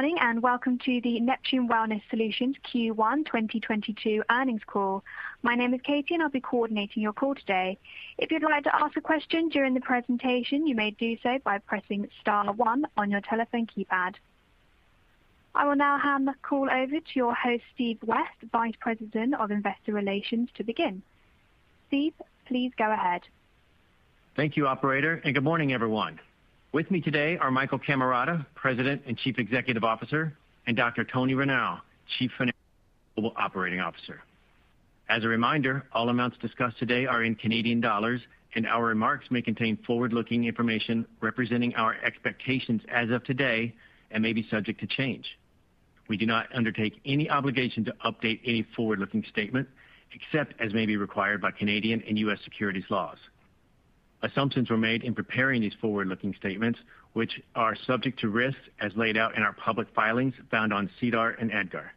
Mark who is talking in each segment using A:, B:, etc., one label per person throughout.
A: Morning, and welcome to the Neptune Wellness Solutions Q1 2022 earnings call. My name is Katie, and I'll be coordinating your call today. If you'd like to ask a question during the presentation, you may do so by pressing star one on your telephone keypad. I will now hand the call over to your host, Steve West, Vice President of Investor Relations, to begin. Steve, please go ahead.
B: Thank you, operator, and good morning, everyone. With me today are Michael Cammarata, President and Chief Executive Officer, and Dr. Toni Rinow, Chief Financial and Global Operating Officer. As a reminder, all amounts discussed today are in Canadian dollars, and our remarks may contain forward-looking information representing our expectations as of today and may be subject to change. We do not undertake any obligation to update any forward-looking statement, except as may be required by Canadian and U.S. securities laws. Assumptions were made in preparing these forward-looking statements, which are subject to risks as laid out in our public filings found on SEDAR and EDGAR.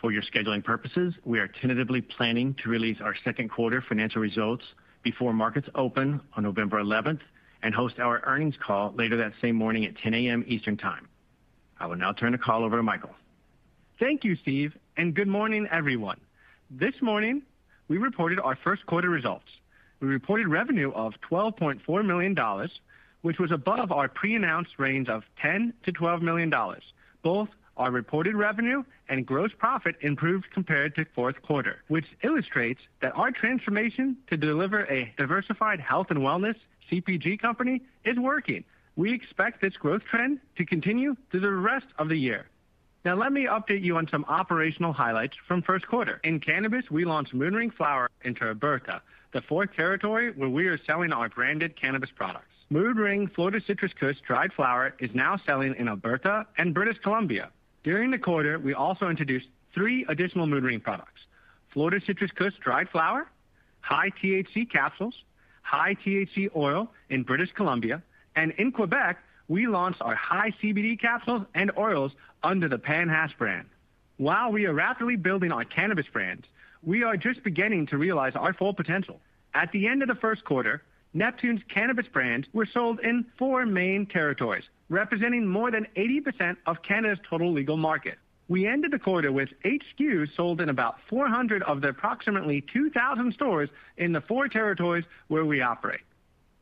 B: For your scheduling purposes, we are tentatively planning to release our second quarter financial results before markets open on November 11th and host our earnings call later that same morning at 10 A.M. Eastern Time. I will now turn the call over to Michael.
C: Thank you, Steve, and good morning, everyone. This morning, we reported our first quarter results. We reported revenue of $12.4 million, which was above our pre-announced range of $10 million-$12 million. Both our reported revenue and gross profit improved compared to fourth quarter, which illustrates that our transformation to deliver a diversified health and wellness CPG company is working. We expect this growth trend to continue through the rest of the year. Now let me update you on some operational highlights from first quarter. In cannabis, we launched Mood Ring Flower into Alberta, the fourth territory where we are selling our branded cannabis products. Mood Ring Florida Citrus Kush dried flower is now selling in Alberta and British Columbia. During the quarter, we also introduced three additional Mood Ring products, Florida Citrus Kush dried flower, high THC capsules, high THC oil in British Columbia, and in Quebec, we launched our high CBD capsules and oils under the Panhash brand. While we are rapidly building our cannabis brands, we are just beginning to realize our full potential. At the end of the first quarter, Neptune's cannabis brands were sold in four main territories, representing more than 80% of Canada's total legal market. We ended the quarter with eight SKUs sold in about 400 of the approximately 2,000 stores in the four territories where we operate.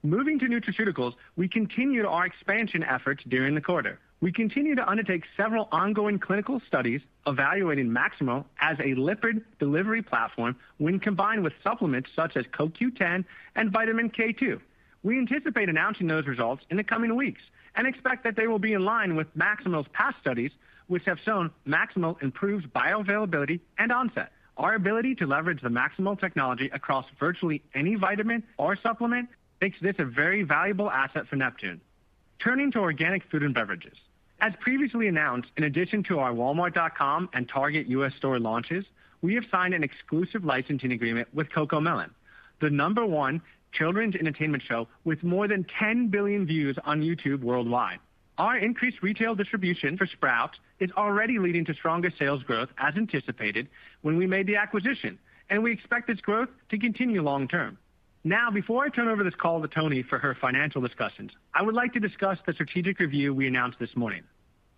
C: Moving to nutraceuticals, we continued our expansion efforts during the quarter. We continue to undertake several ongoing clinical studies evaluating MaxSimil as a lipid delivery platform when combined with supplements such as CoQ10 and vitamin K2. We anticipate announcing those results in the coming weeks and expect that they will be in line with MaxSimil's past studies, which have shown MaxSimil improves bioavailability and onset. Our ability to leverage the MaxSimil technology across virtually any vitamin or supplement makes this a very valuable asset for Neptune. Turning to organic food and beverages. As previously announced, in addition to our Walmart.com and Target U.S. store launches, we have signed an exclusive licensing agreement with CoComelon, the number one children's entertainment show with more than 10 billion views on YouTube worldwide. Our increased retail distribution for Sprouts is already leading to stronger sales growth as anticipated when we made the acquisition, and we expect this growth to continue long term. Now, before I turn over this call to Toni for her financial discussions, I would like to discuss the strategic review we announced this morning.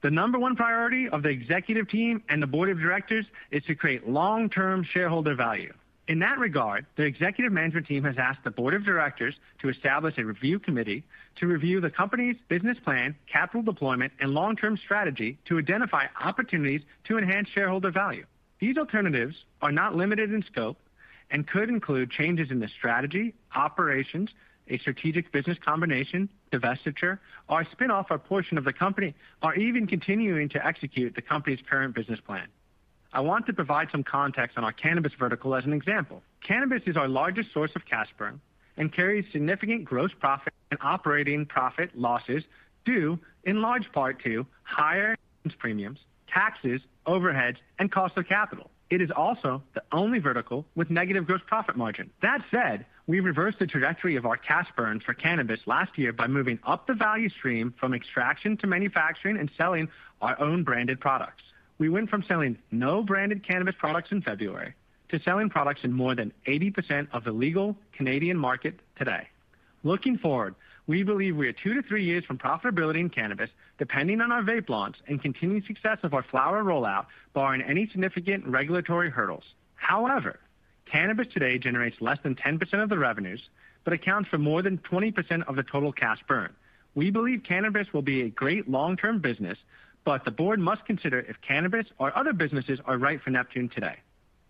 C: The number one priority of the executive team and the board of directors is to create long-term shareholder value. In that regard, the executive management team has asked the board of directors to establish a review committee to review the company's business plan, capital deployment, and long-term strategy to identify opportunities to enhance shareholder value. These alternatives are not limited in scope and could include changes in the strategy, operations, a strategic business combination, divestiture, or a spin-off a portion of the company, or even continuing to execute the company's current business plan. I want to provide some context on our cannabis vertical as an example. Cannabis is our largest source of cash burn and carries significant gross profit and operating profit losses due in large part to higher premiums, taxes, overheads, and cost of capital. It is also the only vertical with negative gross profit margin. That said, we reversed the trajectory of our cash burn for cannabis last year by moving up the value stream from extraction to manufacturing and selling our own branded products. We went from selling no branded cannabis products in February to selling products in more than 80% of the legal Canadian market today. Looking forward, we believe we are two to three years from profitability in cannabis, depending on our vape launch and continued success of our flower rollout, barring any significant regulatory hurdles. However, cannabis today generates less than 10% of the revenues, but accounts for more than 20% of the total cash burn. We believe cannabis will be a great long-term business, but the board must consider if cannabis or other businesses are right for Neptune today.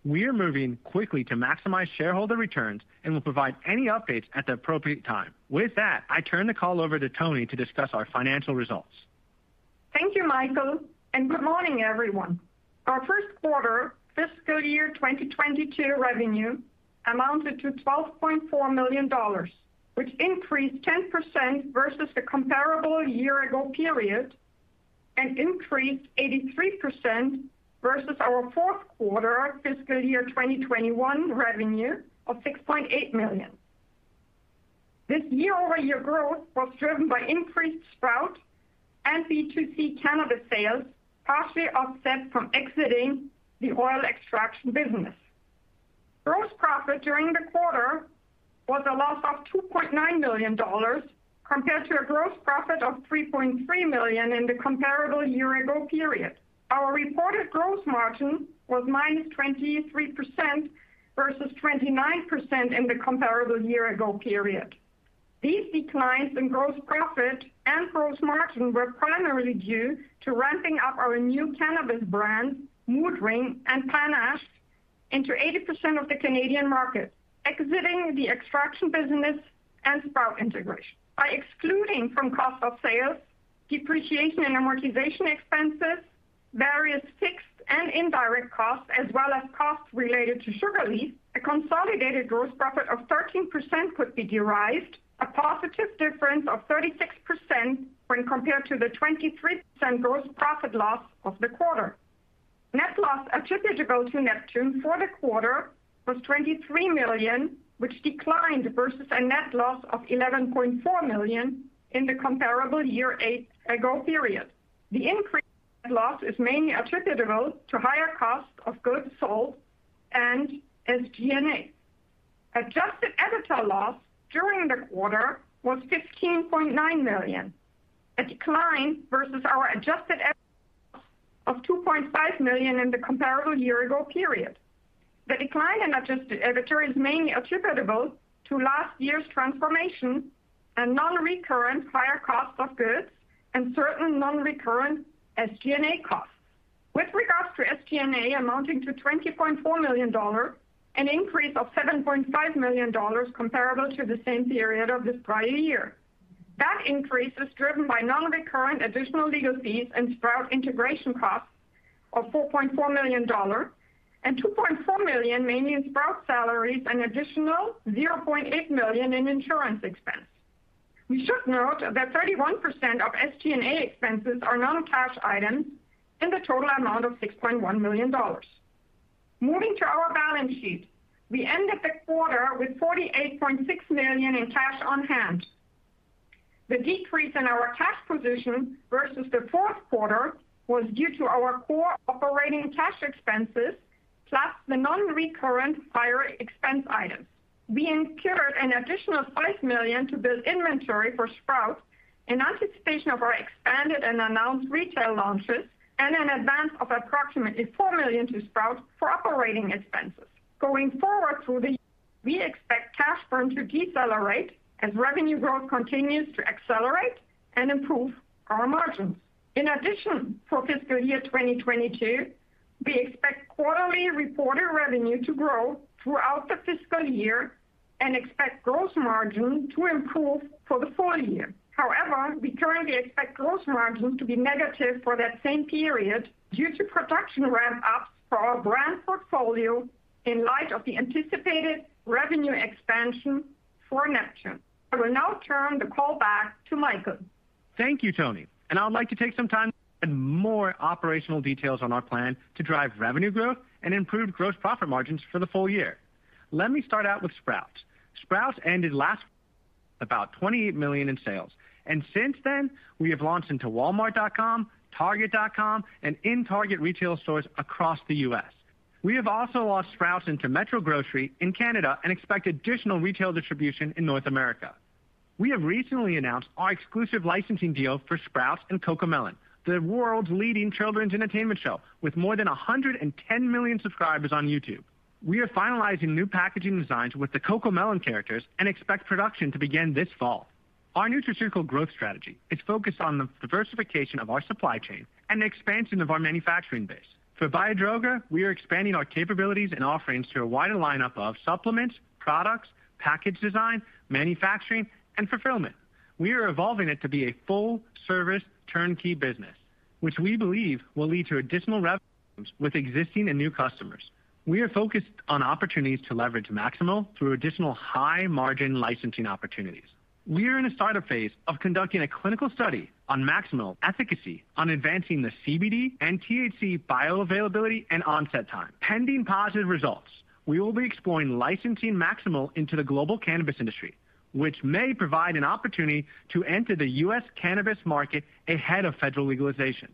C: We are moving quickly to maximize shareholder returns and will provide any updates at the appropriate time. With that, I turn the call over to Toni to discuss our financial results.
D: Thank you, Michael, and good morning, everyone. Our first quarter fiscal year 2022 revenue amounted to $12.4 million, which increased 10% versus the comparable year-ago period and increased 83% versus our fourth quarter fiscal year 2021 revenue of 6.8 million. This year-over-year growth was driven by increased Sprout and B2C cannabis sales, partially offset from exiting the oil extraction business. Gross profit during the quarter was a loss of $2.9 million compared to a gross profit of 3.3 million in the comparable year-ago period. Our reported gross margin was -23% versus 29% in the comparable year-ago period. These declines in gross profit and gross margin were primarily due to ramping up our new cannabis brands, Mood Ring and PanHash, into 80% of the Canadian market, exiting the extraction business and Sprout integration. By excluding from cost of sales, depreciation and amortization expenses, various fixed and indirect costs, as well as costs related to Sugar Leaf, a consolidated gross profit of 13% could be derived, a positive difference of 36% when compared to the 23% gross profit loss of the quarter. Net loss attributable to Neptune for the quarter was 23 million, which declined versus a net loss of 11.4 million in the comparable year eight ago period. The increase in loss is mainly attributable to higher cost of goods sold and SG&A. Adjusted EBITDA loss during the quarter was 15.9 million, a decline versus our adjusted EBITDA of 2.5 million in the comparable year-ago period. The decline in adjusted EBITDA is mainly attributable to last year's transformation and non-recurrent higher cost of goods and certain non-recurrent SG&A costs. With regards to SG&A amounting to $20.4 million, an increase of $7.5 million comparable to the same period of this prior year. That increase is driven by non-recurrent additional legal fees and Sprout integration costs of $4.4 million and $2.4 million mainly in Sprout salaries and additional 0.8 million in insurance expense. We should note that 31% of SG&A expenses are non-cash items in the total amount of $6.1 million. Moving to our balance sheet. We ended the quarter with 48.6 million in cash on hand. The decrease in our cash position versus the fourth quarter was due to our core operating cash expenses, plus the non-recurrent higher expense items. We incurred an additional 5 million to build inventory for Sprout in anticipation of our expanded and announced retail launches and an advance of approximately 4 million to Sprout for operating expenses. Going forward through the year, we expect cash burn to decelerate as revenue growth continues to accelerate and improve our margins. In addition, for fiscal year 2022, we expect quarterly reported revenue to grow throughout the fiscal year and expect gross margin to improve for the full year. However, we currently expect gross margin to be negative for that same period due to production ramp-ups for our brand portfolio in light of the anticipated revenue expansion for Neptune. I will now turn the call back to Michael.
C: Thank you, Toni. I would like to take some time and more operational details on our plan to drive revenue growth and improve gross profit margins for the full year. Let me start out with Sprouts. Sprouts ended last about 28 million in sales, and since then, we have launched into Walmart.com, Target.com, and in Target retail stores across the U.S. We have also launched Sprouts into Metro Grocery in Canada and expect additional retail distribution in North America. We have recently announced our exclusive licensing deal for Sprouts and CoComelon, the world's leading children's entertainment show with more than 110 million subscribers on YouTube. We are finalizing new packaging designs with the CoComelon characters and expect production to begin this fall. Our nutraceutical growth strategy is focused on the diversification of our supply chain and the expansion of our manufacturing base. For Biodroga, we are expanding our capabilities and offerings to a wider lineup of supplements, products, package design, manufacturing, and fulfillment. We are evolving it to be a full-service turnkey business, which we believe will lead to additional revenues with existing and new customers. We are focused on opportunities to leverage MaxSimil through additional high-margin licensing opportunities. We are in a startup phase of conducting a clinical study on MaxSimil efficacy on advancing the CBD and THC bioavailability and onset time. Pending positive results, we will be exploring licensing MaxSimil into the global cannabis industry, which may provide an opportunity to enter the U.S. cannabis market ahead of federal legalization.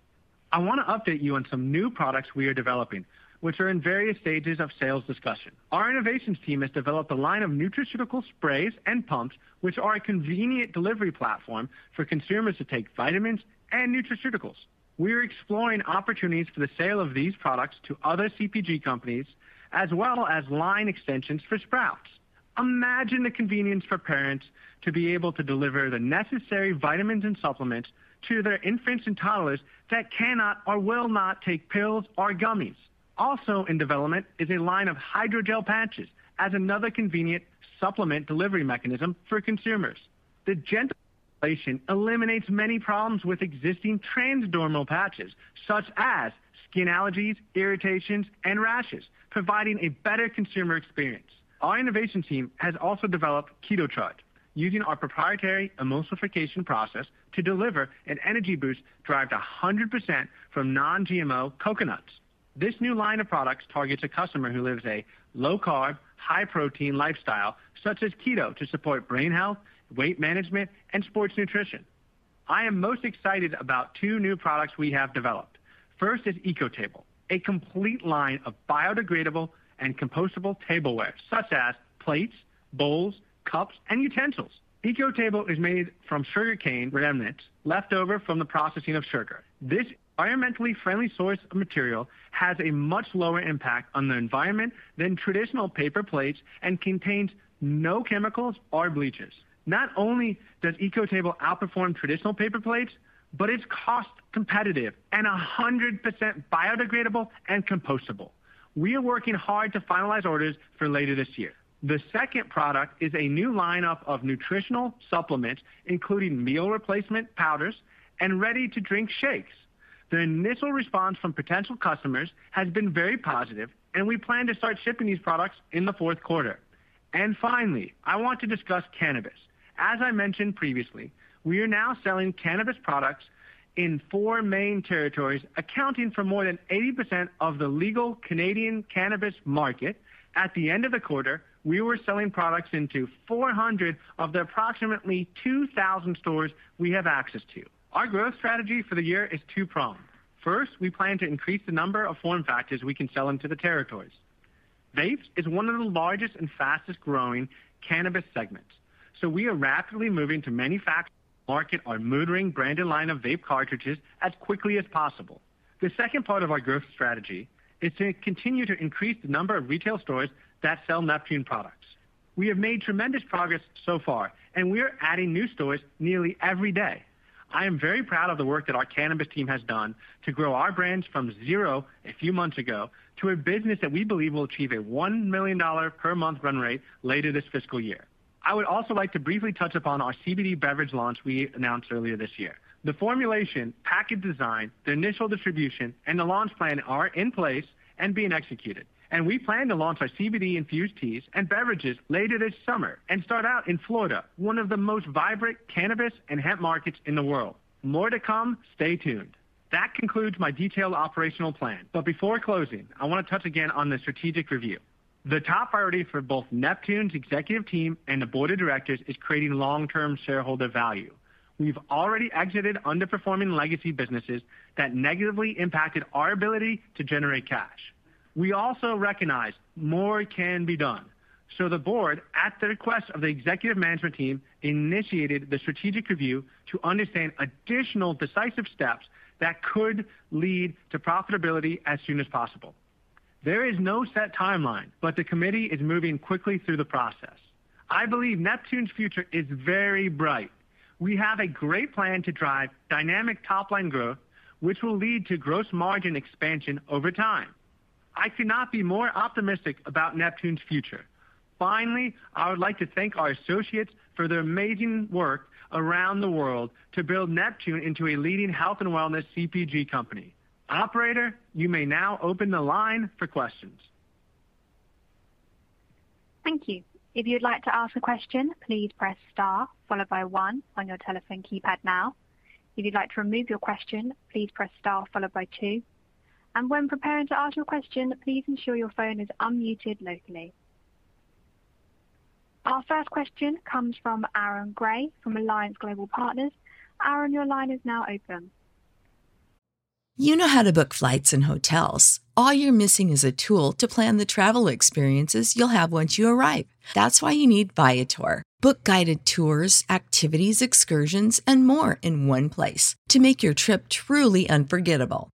C: I want to update you on some new products we are developing, which are in various stages of sales discussion. Our innovations team has developed a line of nutraceutical sprays and pumps, which are a convenient delivery platform for consumers to take vitamins and nutraceuticals. We are exploring opportunities for the sale of these products to other CPG companies, as well as line extensions for Sprouts. Imagine the convenience for parents to be able to deliver the necessary vitamins and supplements to their infants and toddlers that cannot or will not take pills or gummies. Also in development is a line of hydrogel patches as another convenient supplement delivery mechanism for consumers. The gentle formulation eliminates many problems with existing transdermal patches, such as skin allergies, irritations, and rashes, providing a better consumer experience. Our innovation team has also developed KetoTrud, using our proprietary emulsification process to deliver an energy boost derived 100% from non-GMO coconuts. This new line of products targets a customer who lives a low-carb, high-protein lifestyle, such as keto, to support brain health, weight management, and sports nutrition. I am most excited about two new products we have developed. First is EcoTable, a complete line of biodegradable and compostable tableware, such as plates, bowls, cups, and utensils. EcoTable is made from sugarcane remnants left over from the processing of sugar. This environmentally friendly source of material has a much lower impact on the environment than traditional paper plates and contains no chemicals or bleaches. Not only does EcoTable outperform traditional paper plates, but it's cost competitive and 100% biodegradable and compostable. We are working hard to finalize orders for later this year. The second product is a new lineup of nutritional supplements, including meal replacement powders and ready-to-drink shakes. The initial response from potential customers has been very positive, and we plan to start shipping these products in the fourth quarter. And finally, I want to discuss cannabis. As I mentioned previously, we are now selling cannabis products in four main territories, accounting for more than 80% of the legal Canadian cannabis market. At the end of the quarter, we were selling products into 400 of the approximately 2,000 stores we have access to. Our growth strategy for the year is two-pronged. First, we plan to increase the number of form factors we can sell into the territories. Vapes is one of the largest and fastest-growing cannabis segments, so we are rapidly moving to manufacture and market our Mood branded line of vape cartridges as quickly as possible. The second part of our growth strategy is to continue to increase the number of retail stores that sell Neptune products. We have made tremendous progress so far, and we are adding new stores nearly every day. I am very proud of the work that our cannabis team has done to grow our brands from zero a few months ago to a business that we believe will achieve a $1 million per month run rate later this fiscal year. I would also like to briefly touch upon our CBD beverage launch we announced earlier this year. The formulation, package design, the initial distribution, and the launch plan are in place and being executed. And we plan to launch our CBD-infused teas and beverages later this summer and start out in Florida, one of the most vibrant cannabis and hemp markets in the world. More to come. Stay tuned. That concludes my detailed operational plan. But before closing, I want to touch again on the strategic review. The top priority for both Neptune's executive team and the board of directors is creating long-term shareholder value. We've already exited underperforming legacy businesses that negatively impacted our ability to generate cash. We also recognize more can be done. So the board, at the request of the executive management team, initiated the strategic review to understand additional decisive steps that could lead to profitability as soon as possible. There is no set timeline, but the committee is moving quickly through the process. I believe Neptune's future is very bright. We have a great plan to drive dynamic top-line growth, which will lead to gross margin expansion over time. I could not be more optimistic about Neptune's future. Finally, I would like to thank our associates for their amazing work around the world to build Neptune into a leading health and wellness CPG company. Operator, you may now open the line for questions.
A: Thank you. If you'd like to ask a question, please press star followed by one on your telephone keypad now. If you'd like to remove your question, please press star followed by two. And when preparing to ask your question, please ensure your phone is unmuted locally. Our first question comes from Aaron Grey from Alliance Global Partners. Aaron, your line is now open.
E: You know how to book flights and hotels. All you're missing is a tool to plan the travel experiences you'll have once you arrive. That's why you need Viator. Book guided tours, activities, excursions, and more in one place to make your trip truly unforgettable.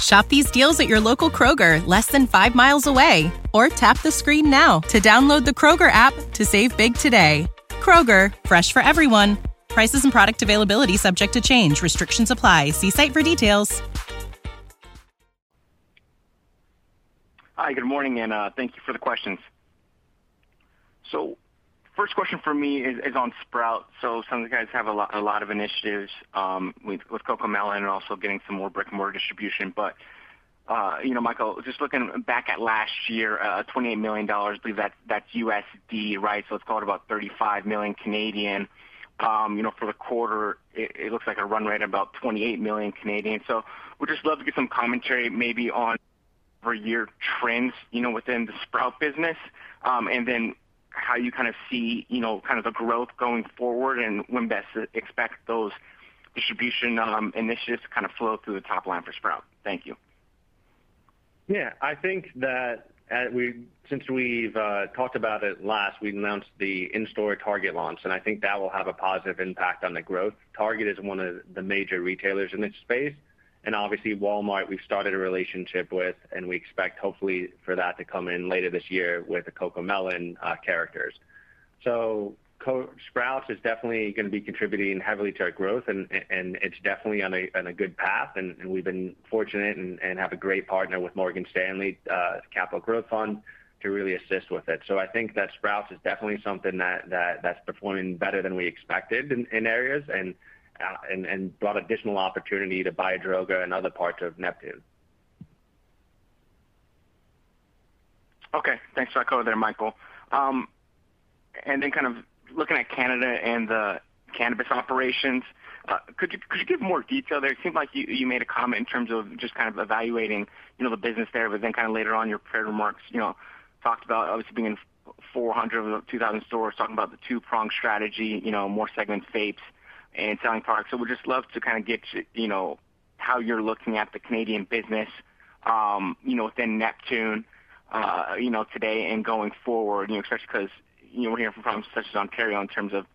F: Shop these deals at your local Kroger, less than five miles away. Or tap the screen now to download the Kroger app to save big today. Kroger, fresh for everyone. Prices and product availability subject to change. Restrictions apply. See site for details.
G: Hi, good morning, and uh, thank you for the questions. First question for me is on Sprout. So some of the guys have a lot of initiatives um, with CoComelon and also getting some more brick-and-mortar distribution. But uh you know, Michael, just looking back at last year, uh, $28 million, I believe that's USD, right? So let's call it about 35 million. Um, you know, for the quarter, it looks like a run rate of about 28 million Canadian. So we'd just love to get some commentary maybe on year trends, you know, within the Sprout business, um, and then how you kind of see, you know, kind of the growth going forward and when best to expect those distribution um, initiatives to kind of flow through the top line for Sprout. Thank you.
B: Yeah. I think that uh, since we've uh, talked about it last, we announced the in-store Target launch, and I think that will have a positive impact on the growth. Target is one of the major retailers in this space, and obviously Walmart, we've started a relationship with, and we expect hopefully for that to come in later this year with the CoComelon uh, characters. So Sprouts is definitely gonna be contributing heavily to our growth and it's definitely on a good path. And we've been fortunate and have a great partner with Morgan Stanley uh, Capital Growth Fund to really assist with it. So I think that Sprouts is definitely something that's performing better than we expected in areas and brought additional opportunity to Biodroga and other parts of Neptune.
G: Okay. Thanks for that color there, Michael. Um and then kind of looking at Canada and the cannabis operations, could you give more detail there? It seemed like you made a comment in terms of just kind of evaluating, you know, the business there, but then kind of later on your prepared remarks, you know, talked about obviously being in 400 of the 2,000 stores, talking about the two-pronged strategy, you know, more segment vapes and selling products. So we'd just love to kind of get, you know, how you're looking at the Canadian business, um, you know, within Neptune, uh, you know, today and going forward, you know, especially because you know, we're hearing from provinces such as Ontario in terms of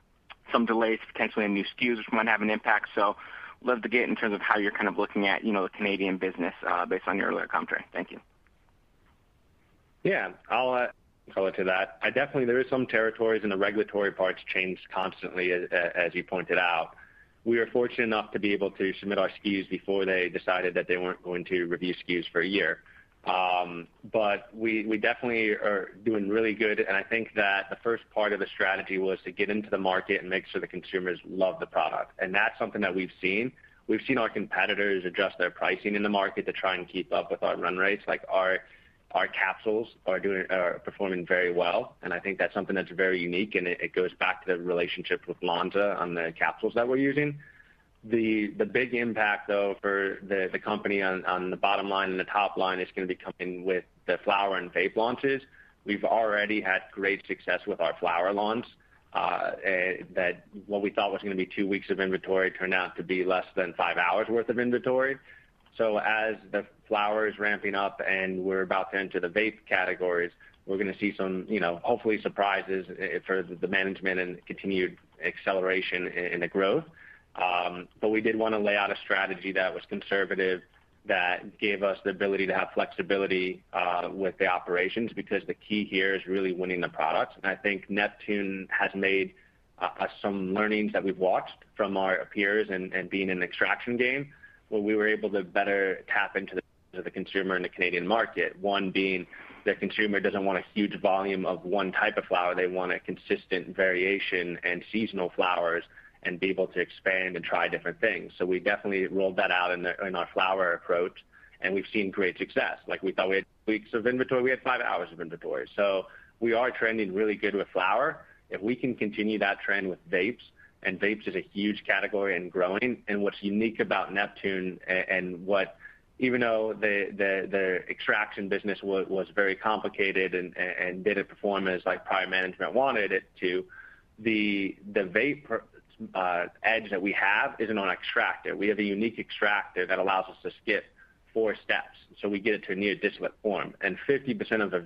G: some delays potentially in new SKUs, which might have an impact. So love to get in terms of how you're kind of looking at, you know, the Canadian business, uh, based on your earlier commentary. Thank you.
H: Yeah. I'll add color to that. I definitely there is some territories and the regulatory parts change constantly as you pointed out. We are fortunate enough to be able to submit our SKUs before they decided that they weren't going to review SKUs for a year. Um, but we we definitely are doing really good, and I think that the first part of the strategy was to get into the market and make sure the consumers love the product. And that's something that we've seen. We've seen our competitors adjust their pricing in the market to try and keep up with our run rates. Like, our capsules are doing are performing very well, and I think that's something that's very unique, and it goes back to the relationship with Lonza on the capsules that we're using. The the big impact, though, for the the company on the bottom line and the top line is gonna be coming with the flower and vape launches. We've already had great success with our flower launch. Uh, eh, that what we thought was gonna be two weeks of inventory turned out to be less than five hours worth of inventory. So as the flower is ramping up and we're about to enter the vape categories, we're gonna see some, you know, hopefully surprises eh, for the management and continued acceleration in the growth. Um but we did wanna lay out a strategy that was conservative, that gave us the ability to have flexibility uh, with the operations, because the key here is really winning the products. And I think Neptune has made uh, some learnings that we've watched from our peers and being in the extraction game, where we were able to better tap into the consumer in the Canadian market. One being the consumer doesn't want a huge volume of one type of flower. They want a consistent variation and seasonal flowers and be able to expand and try different things. So we definitely rolled that out in our flower approach, and we've seen great success. Like, we thought we had weeks of inventory, we had five hours of inventory. So we are trending really good with flower. If we can continue that trend with vapes, and vapes is a huge category and growing, and what's unique about Neptune and what even though the extraction business was very complicated and didn't perform as like prior management wanted it to, the vape uh, edge that we have isn't on extractor. We have a unique extractor that allows us to skip four steps, so we get it to a near distillate form. And 50% of uh,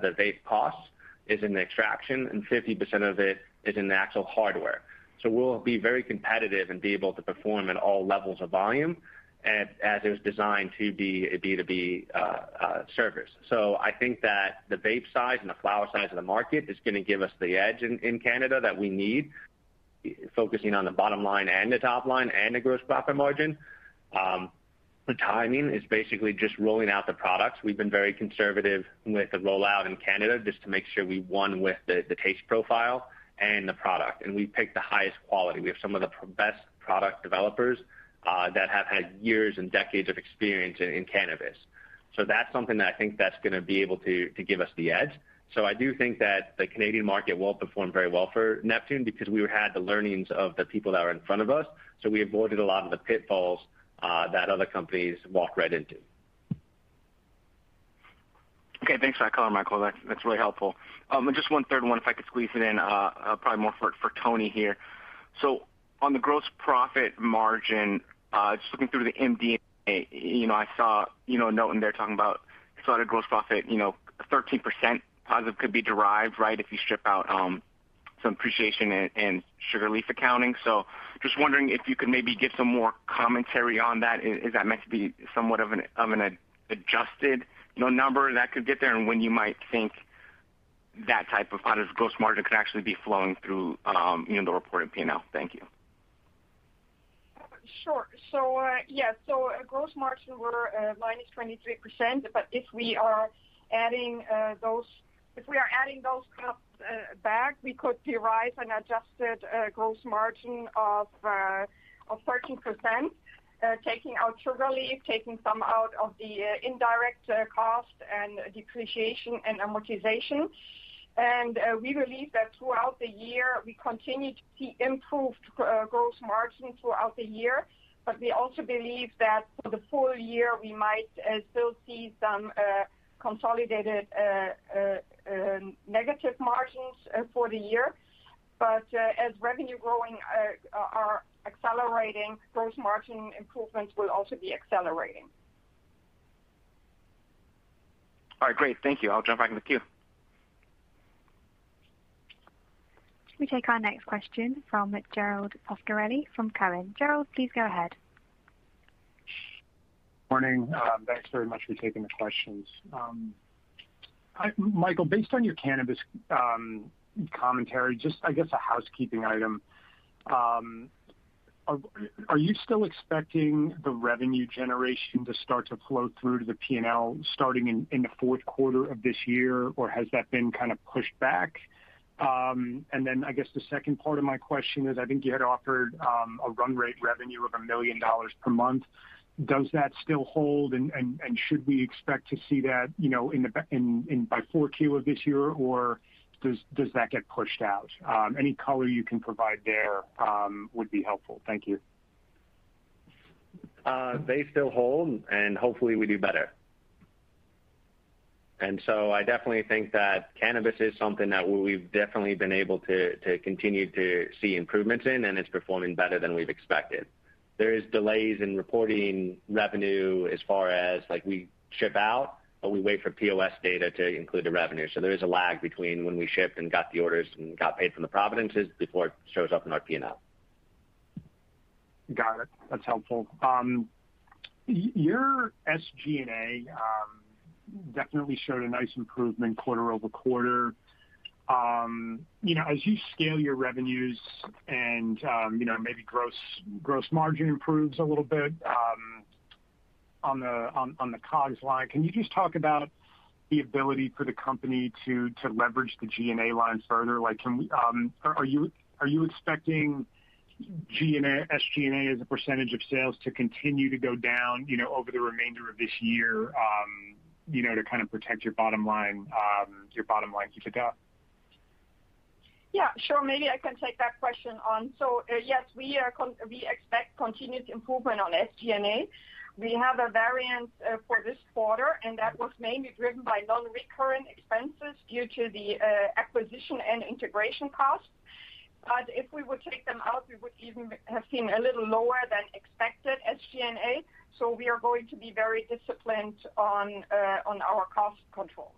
H: the vape costs is in the extraction, and 50% of it is in the actual hardware. So we'll be very competitive and be able to perform at all levels of volume as it was designed to be a B2B uh, uh, service. So I think that the vape size and the flower size of the market is gonna give us the edge in Canada that we need, focusing on the bottom line and the top line and the gross profit margin. Um, the timing is basically just rolling out the products. We've been very conservative with the rollout in Canada just to make sure we won with the taste profile and the product. And we picked the highest quality. We have some of the best product developers uh, that have had years and decades of experience in cannabis. So that's something that I think that's gonna be able to give us the edge. So I do think that the Canadian market will perform very well for Neptune because we had the learnings of the people that are in front of us, so we avoided a lot of the pitfalls uh, that other companies walked right into.
G: Okay. Thanks for that color, Michael. That's really helpful. Um, just one third one, if I could squeeze it in, uh, uh, probably more for Toni here. So on the gross profit margin, uh, just looking through the MD&A, you know, I saw, you know, a note in there talking about of gross profit, you know, 13% positive could be derived, right, if you strip out um, some appreciation and sugar leaf accounting. So just wondering if you could maybe give some more commentary on that. Is that meant to be somewhat of an adjusted, know, number that could get there, and when you might think that type of positive gross margin could actually be flowing through, um, you know, the reported P&L? Thank you.
D: Sure. So uh, yeah. So a gross margin were uh, -23%, but if we are adding those if we are adding those costs back, we could derive an adjusted gross margin of 13%, Uh, taking out sugar leaf, taking some out of the uh, indirect uh, cost and depreciation and amortization. And we believe that throughout the year, we continue to see improved gross margin throughout the year. But we also believe that for the full year, we might still see some consolidated um, negative margins for the year. But as revenue growing are accelerating, gross margin improvements will also be accelerating.
G: All right, great. Thank you. I'll jump back in the queue.
A: We take our next question from Gerald Pascarelli from Cowen. Gerald, please go ahead.
I: Morning. Um, thanks very much for taking the questions. Um, Michael, based on your cannabis um, commentary, just I guess a housekeeping item. Are you still expecting the revenue generation to start to flow through to the P&L starting in the fourth quarter of this year, or has that been kind of pushed back? Um, and then I guess the second part of my question is, I think you had offered um, a run rate revenue of $1 million per month. Does that still hold? And should we expect to see that, you know, in the in by 4Q of this year, or does that get pushed out? Um, any color you can provide there um, would be helpful. Thank you.
H: Uh, they still hold, and hopefully we do better. And so I definitely think that cannabis is something that we've definitely been able to continue to see improvements in, and it's performing better than we've expected. There is delays in reporting revenue as far as, like, we ship out, but we wait for POS data to include the revenue. So there is a lag between when we shipped and got the orders and got paid from the provinces before it shows up in our P&L.
I: Got it. That's helpful. Um, your SG&A um, definitely showed a nice improvement quarter-over-quarter. Um, you know, as you scale your revenues and, you know, maybe gross margin improves a little bit, on the on the COGS line, can you just talk about the ability for the company to leverage the G&A line further? Like, um are you are you expecting SG&A as a percentage of sales to continue to go down, you know, over the remainder of this year, um, you know, to kind of protect your bottom line EBITDA?
D: Yeah, sure. Maybe I can take that question on. So uh yes, we uh, are we expect continued improvement on SG&A. We have a variance uh, for this quarter, and that was mainly driven by non-recurring expenses due to the uh, acquisition and integration costs. But if we would take them out, we would even have seen a little lower than expected SG&A. So we are going to be very disciplined on on our cost control.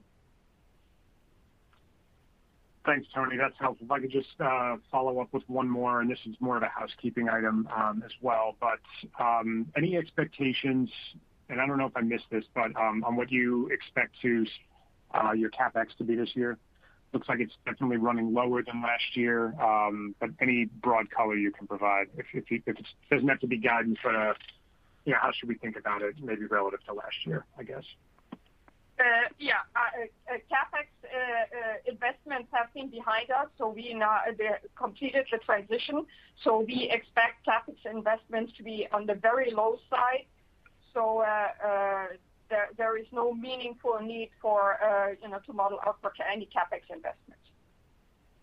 I: Thanks, Toni. That's helpful. If I could just follow up with one more, and this is more of a housekeeping item, as well. But um any expectations, and I don't know if I missed this, but on what you expect to uh your CapEx to be this year? Looks like it's definitely running lower than last year. Um, but any broad color you can provide. If it doesn't have to be guidance, but know, how should we think about it maybe relative to last year, I guess?
D: Uh, uh, uh, CapEx investments have been behind us, so we now completed the transition. So we expect CapEx investments to be on the very low side. So there is no meaningful need for, you know, to model out for any CapEx investments.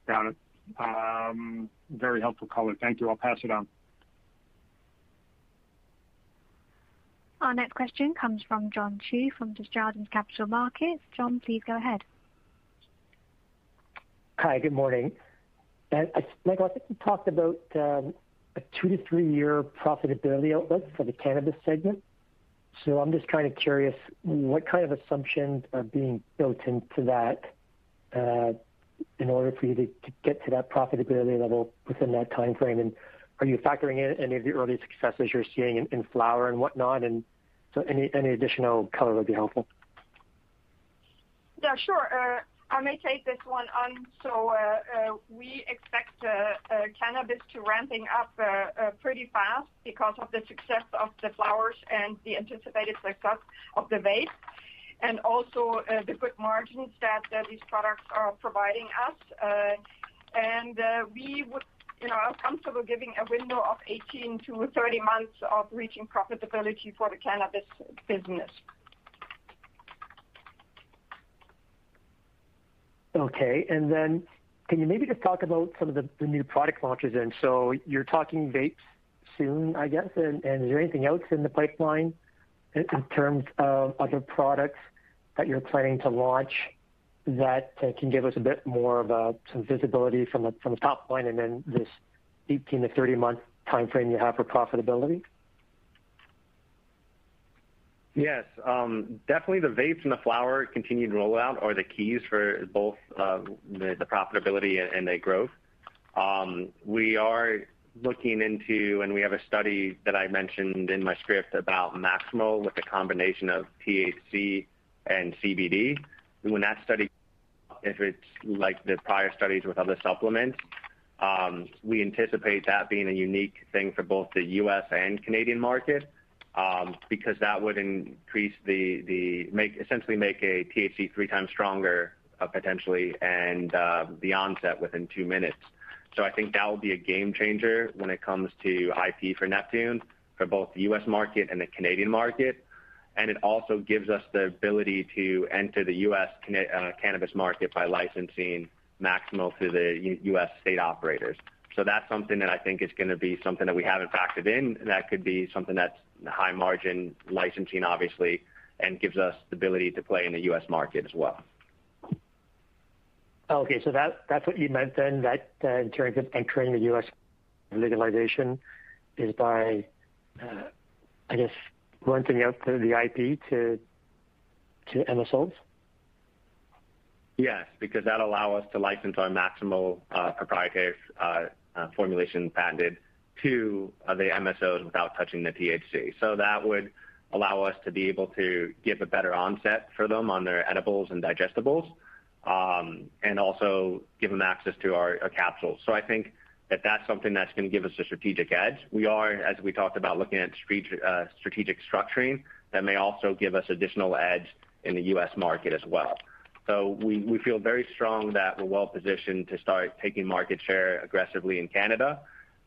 I: Got it. Um, very helpful color. Thank you. I'll pass it on.
A: Our next question comes from John Chu from Desjardins Capital Markets. John, please go ahead.
J: Hi, good morning. Michael, I think you talked about um, a two to three-year profitability outlook for the cannabis segment. So I'm just kind of curious what kind of assumptions are being built into that uh, in order for you to get to that profitability level within that timeframe? Are you factoring in any of the early successes you're seeing in flower and whatnot? And so any additional color would be helpful.
D: Yeah, sure. Uh, I may take this one on. So, uh, uh, we expect cannabis to ramping up pretty fast because of the success of the flowers and the anticipated success of the vape, and also the good margins that these products are providing us. And we would, you know, are comfortable giving a window of 18 to 30 months of reaching profitability for the cannabis business.
J: Okay. And then can you maybe just talk about some of the new product launches then? You're talking vapes soon, I guess. And is there anything else in the pipeline in terms of other products that you're planning to launch that uh, can give us a bit more of some visibility from the top line and then this 18 to 30-month timeframe you have for profitability?
H: Yes. Um, definitely the vapes and the flower continued rollout are the keys for both uh, the profitability and the growth. Um, we are looking into, and we have a study that I mentioned in my script about MaxSimil with a combination of THC and CBD. When that study, if it's like the prior studies with other supplements, um, we anticipate that being a unique thing for both the U.S. and Canadian market, um, because that would increase the make essentially make a THC three times stronger, uh, potentially, and uh, the onset within two minutes. So I think that will be a game changer when it comes to IP for Neptune for both the U.S. market and the Canadian market. And it also gives us the ability to enter the U.S. Uh, cannabis market by licensing MaxSimil to the U.S. state operators. So that's something that I think is going to be something that we haven't factored in. That could be something that's high margin licensing, obviously, and gives us the ability to play in the U.S. market as well.
J: Okay. So that that's what you meant then, that in terms of entering the U.S. legalization is by, uh, I guess, renting out the IP to MSOs?
H: Yes, because that'll allow us to license our MaxSimil uh, proprietary uh, uh, formulation patented to the MSOs without touching the THC. So that would allow us to be able to give a better onset for them on their edibles and digestibles, um, and also give them access to our capsules. So I think that that's something that's going to give us a strategic edge. We are, as we talked about, looking at uh, strategic structuring that may also give us additional edge in the U.S. market as well. So we feel very strong that we're well-positioned to start taking market share aggressively in Canada,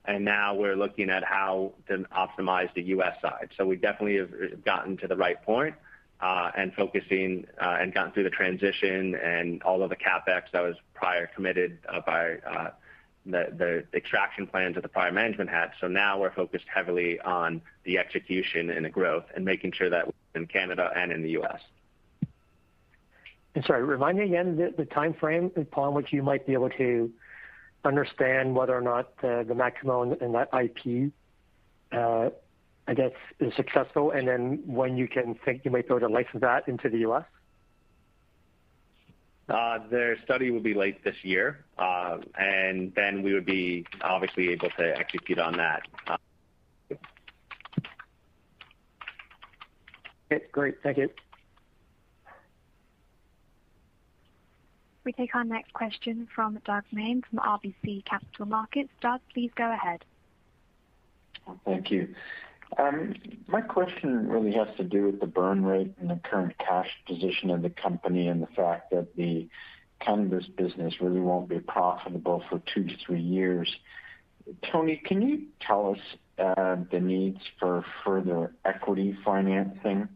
H: and now we're looking at how to optimize the U.S. side. So we definitely have gotten to the right point, uh, and focusing, uh, and gotten through the transition and all of the CapEx that was prior committed by the extraction plans that the prior management had. So now we're focused heavily on the execution and the growth and making sure that in Canada and in the U.S.
J: And sorry, remind me again the timeframe upon which you might be able to understand whether or not uh, the MaxSimil and that IP, uh, I guess, is successful, and then when you can think you might be able to license that into the U.S.?
H: Uh, their study will be late this year. Uh, and then we would be obviously able to execute on that.
J: Uh, okay, great. Thank you.
A: We take our next question from Doug Miehm from RBC Capital Markets. Doug, please go ahead.
K: Thank you. Um, my question really has to do with the burn rate and the current cash position of the company and the fact that the cannabis business really won't be profitable for two to three years. Toni, can you tell us uh, the needs for further equity financing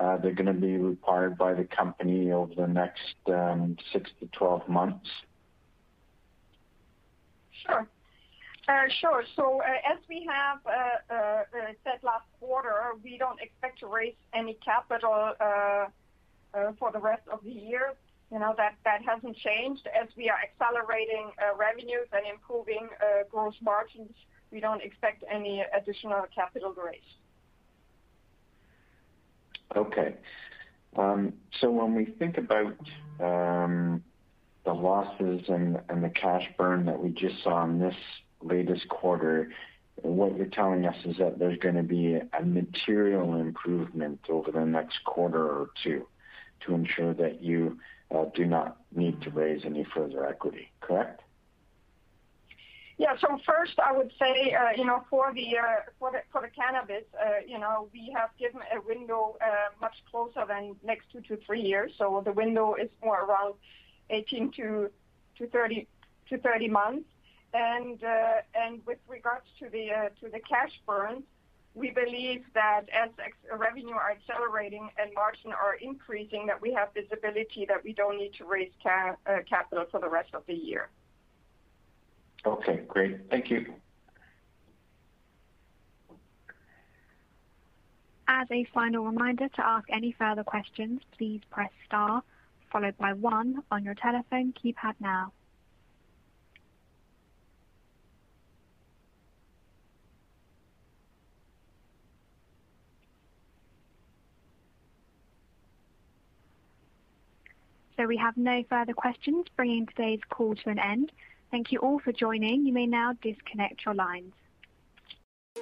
K: uh, that are going to be required by the company over the next um, six to twelve months?
D: Sure. Uh, uh, as we have uh, said last quarter, we don't expect to raise any capital for the rest of the year. You know, that hasn't changed. As we are accelerating revenues and improving gross margins, we don't expect any additional capital raise.
K: Okay. Um so when we think about um, the losses and the cash burn that we just saw in this latest quarter, what you're telling us is that there's going to be a material improvement over the next quarter or two to ensure that you do not need to raise any further equity, correct?
D: Yeah. So First, I would say, uh you know for the uh cannabis, uh you know we have given a window much closer than next two to three years. So the window is more around 18 to 30 months. And with regards to the uh to the cash burn, we believe that as revenue are accelerating and margin are increasing, that we have visibility that we don't need to raise capital for the rest of the year.
K: Okay, great. Thank you.
A: As a final reminder, to ask any further questions, please press star followed by one on your telephone keypad now. We have no further questions, bringing today's call to an end. Thank you all for joining. You may now disconnect your lines.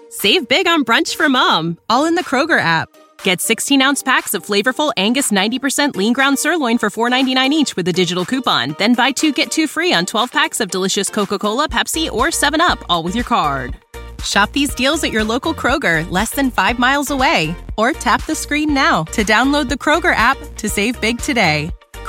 F: Save big on brunch for mom, all in the Kroger app. Get 16 ounce packs of flavorful Angus 90% lean ground sirloin for $4.99 each with a digital coupon. Then buy two get two free on 12 packs of delicious Coca Cola, Pepsi, or 7UP, all with your card. Shop these deals at your local Kroger, less than five miles away. Or tap the screen now to download the Kroger app to save big today.